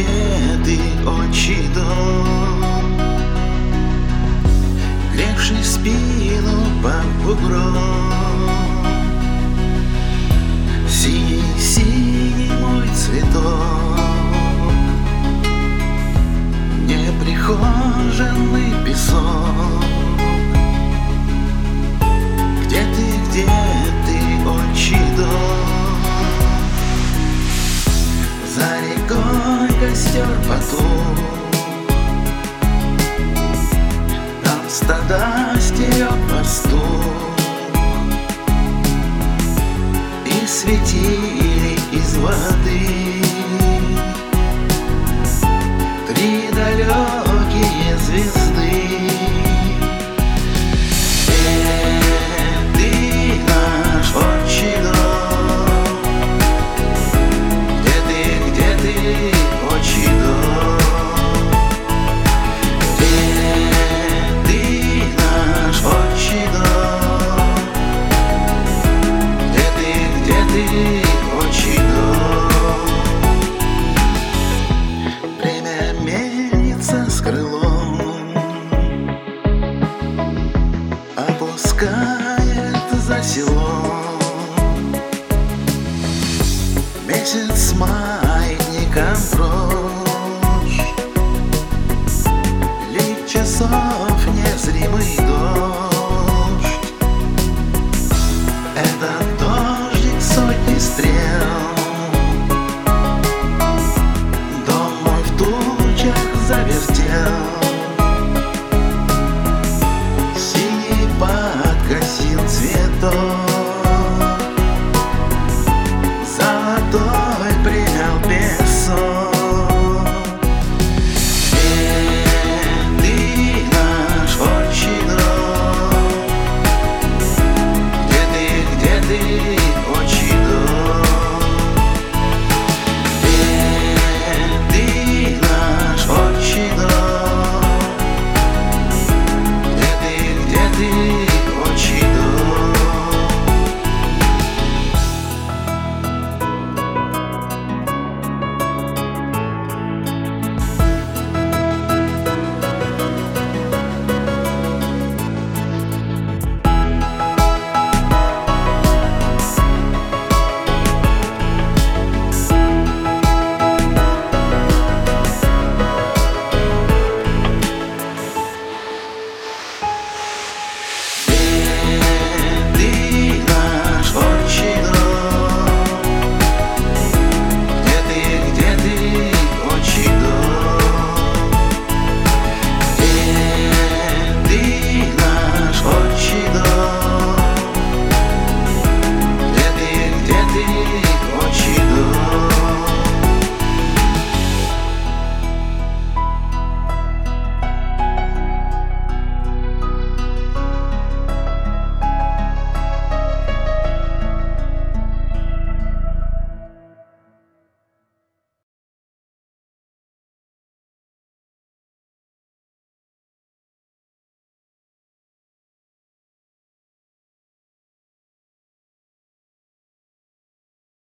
победы, отчий дом. Легший в спину под бугром Синий-синий мой цветок. Неприхоженный песок. Костер потух стада стерег пастух И светили из воды село. Месяц маятником прочь. Лик часов незримый дождь. Это дождик сотни стрел. Дом мой в тучах завертел. see.